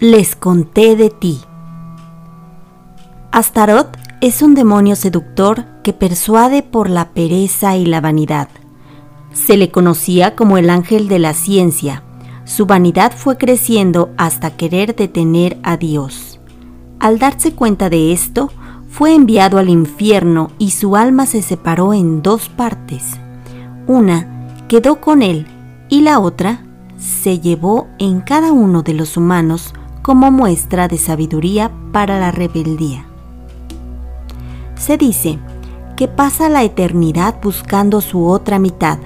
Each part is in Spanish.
Les conté de ti. Astaroth es un demonio seductor que persuade por la pereza y la vanidad. Se le conocía como el ángel de la ciencia. Su vanidad fue creciendo hasta querer detener a Dios. Al darse cuenta de esto, fue enviado al infierno y su alma se separó en dos partes. Una quedó con él y la otra se llevó en cada uno de los humanos como muestra de sabiduría para la rebeldía. Se dice que pasa la eternidad buscando su otra mitad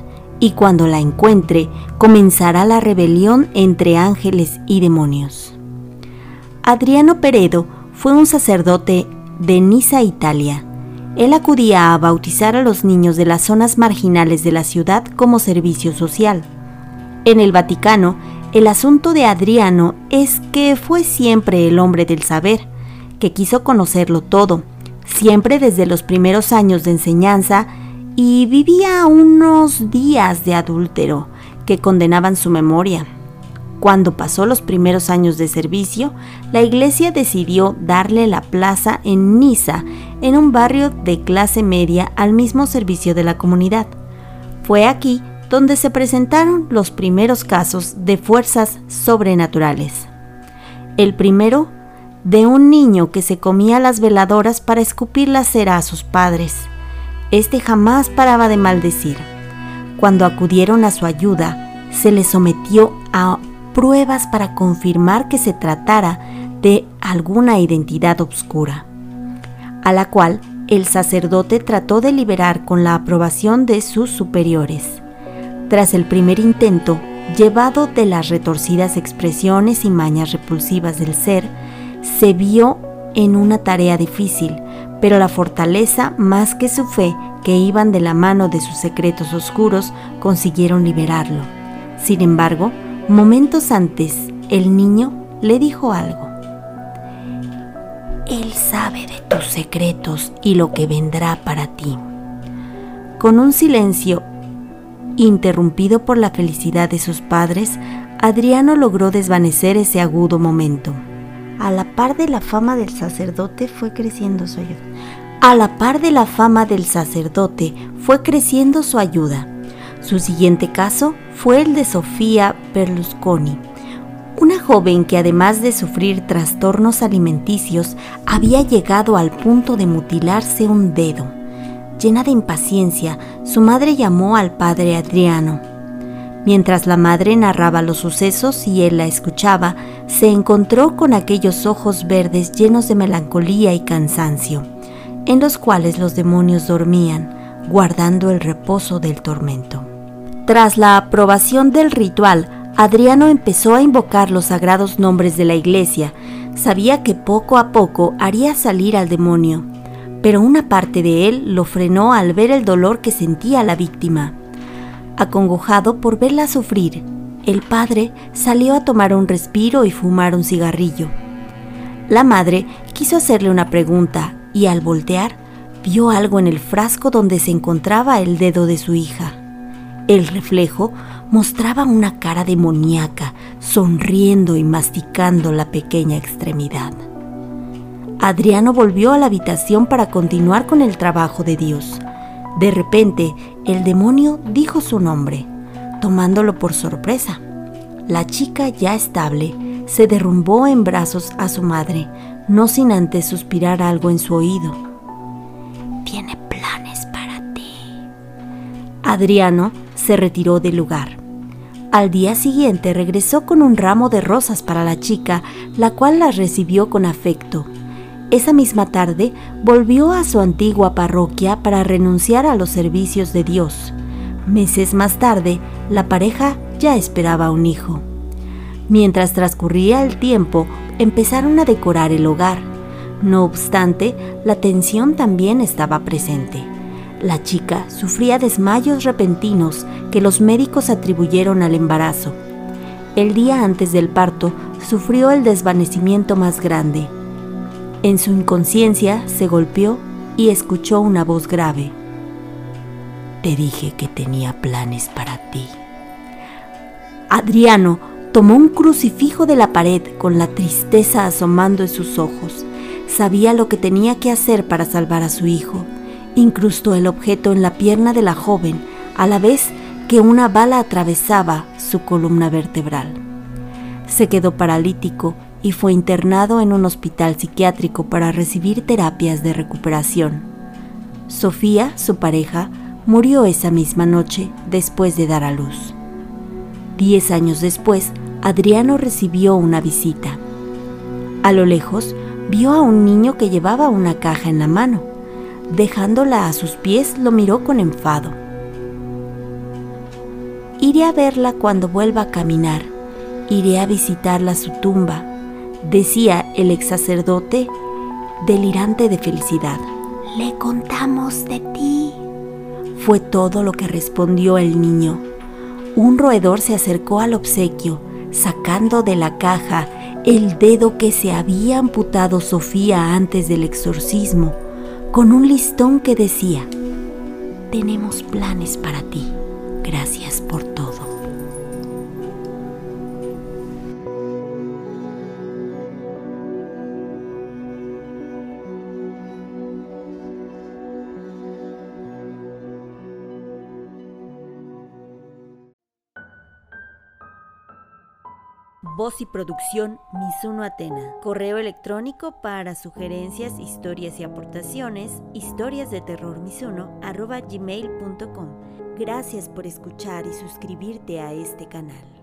y cuando la encuentre comenzará la rebelión entre ángeles y demonios. Adriano Peredo fue un sacerdote de Niza, Italia. Él acudía a bautizar a los niños de las zonas marginales de la ciudad como servicio social. En el Vaticano, el asunto de Adriano es que fue siempre el hombre del saber, que quiso conocerlo todo, siempre desde los primeros años de enseñanza, y vivía unos días de adúltero que condenaban su memoria. Cuando pasó los primeros años de servicio, la iglesia decidió darle la plaza en Niza, en un barrio de clase media al mismo servicio de la comunidad. Fue aquí donde se presentaron los primeros casos de fuerzas sobrenaturales. El primero, de un niño que se comía las veladoras para escupir la cera a sus padres. Este jamás paraba de maldecir. Cuando acudieron a su ayuda, se le sometió a pruebas para confirmar que se tratara de alguna identidad obscura, a la cual el sacerdote trató de liberar con la aprobación de sus superiores. Tras el primer intento, llevado de las retorcidas expresiones y mañas repulsivas del ser, se vio en una tarea difícil, pero la fortaleza más que su fe, que iban de la mano de sus secretos oscuros, consiguieron liberarlo. Sin embargo, momentos antes, el niño le dijo algo. Él sabe de tus secretos y lo que vendrá para ti. Con un silencio Interrumpido por la felicidad de sus padres, Adriano logró desvanecer ese agudo momento. A la par de la fama del sacerdote fue creciendo su ayuda. A la par de la fama del sacerdote fue creciendo su ayuda. Su siguiente caso fue el de Sofía Berlusconi, una joven que además de sufrir trastornos alimenticios había llegado al punto de mutilarse un dedo. Llena de impaciencia, su madre llamó al padre Adriano. Mientras la madre narraba los sucesos y él la escuchaba, se encontró con aquellos ojos verdes llenos de melancolía y cansancio, en los cuales los demonios dormían, guardando el reposo del tormento. Tras la aprobación del ritual, Adriano empezó a invocar los sagrados nombres de la iglesia. Sabía que poco a poco haría salir al demonio pero una parte de él lo frenó al ver el dolor que sentía la víctima. Acongojado por verla sufrir, el padre salió a tomar un respiro y fumar un cigarrillo. La madre quiso hacerle una pregunta y al voltear vio algo en el frasco donde se encontraba el dedo de su hija. El reflejo mostraba una cara demoníaca, sonriendo y masticando la pequeña extremidad. Adriano volvió a la habitación para continuar con el trabajo de Dios. De repente, el demonio dijo su nombre, tomándolo por sorpresa. La chica, ya estable, se derrumbó en brazos a su madre, no sin antes suspirar algo en su oído. Tiene planes para ti. Adriano se retiró del lugar. Al día siguiente regresó con un ramo de rosas para la chica, la cual las recibió con afecto esa misma tarde volvió a su antigua parroquia para renunciar a los servicios de Dios. Meses más tarde, la pareja ya esperaba un hijo. Mientras transcurría el tiempo, empezaron a decorar el hogar. No obstante, la tensión también estaba presente. La chica sufría desmayos repentinos que los médicos atribuyeron al embarazo. El día antes del parto sufrió el desvanecimiento más grande. En su inconsciencia se golpeó y escuchó una voz grave. Te dije que tenía planes para ti. Adriano tomó un crucifijo de la pared con la tristeza asomando en sus ojos. Sabía lo que tenía que hacer para salvar a su hijo. Incrustó el objeto en la pierna de la joven a la vez que una bala atravesaba su columna vertebral. Se quedó paralítico y fue internado en un hospital psiquiátrico para recibir terapias de recuperación. Sofía, su pareja, murió esa misma noche después de dar a luz. Diez años después, Adriano recibió una visita. A lo lejos, vio a un niño que llevaba una caja en la mano. Dejándola a sus pies, lo miró con enfado. Iré a verla cuando vuelva a caminar. Iré a visitarla a su tumba, decía el ex sacerdote, delirante de felicidad. Le contamos de ti. Fue todo lo que respondió el niño. Un roedor se acercó al obsequio, sacando de la caja el dedo que se había amputado Sofía antes del exorcismo, con un listón que decía, tenemos planes para ti, gracias por todo. Voz y producción Misuno Atena. Correo electrónico para sugerencias, historias y aportaciones, historias de terror gmail.com. Gracias por escuchar y suscribirte a este canal.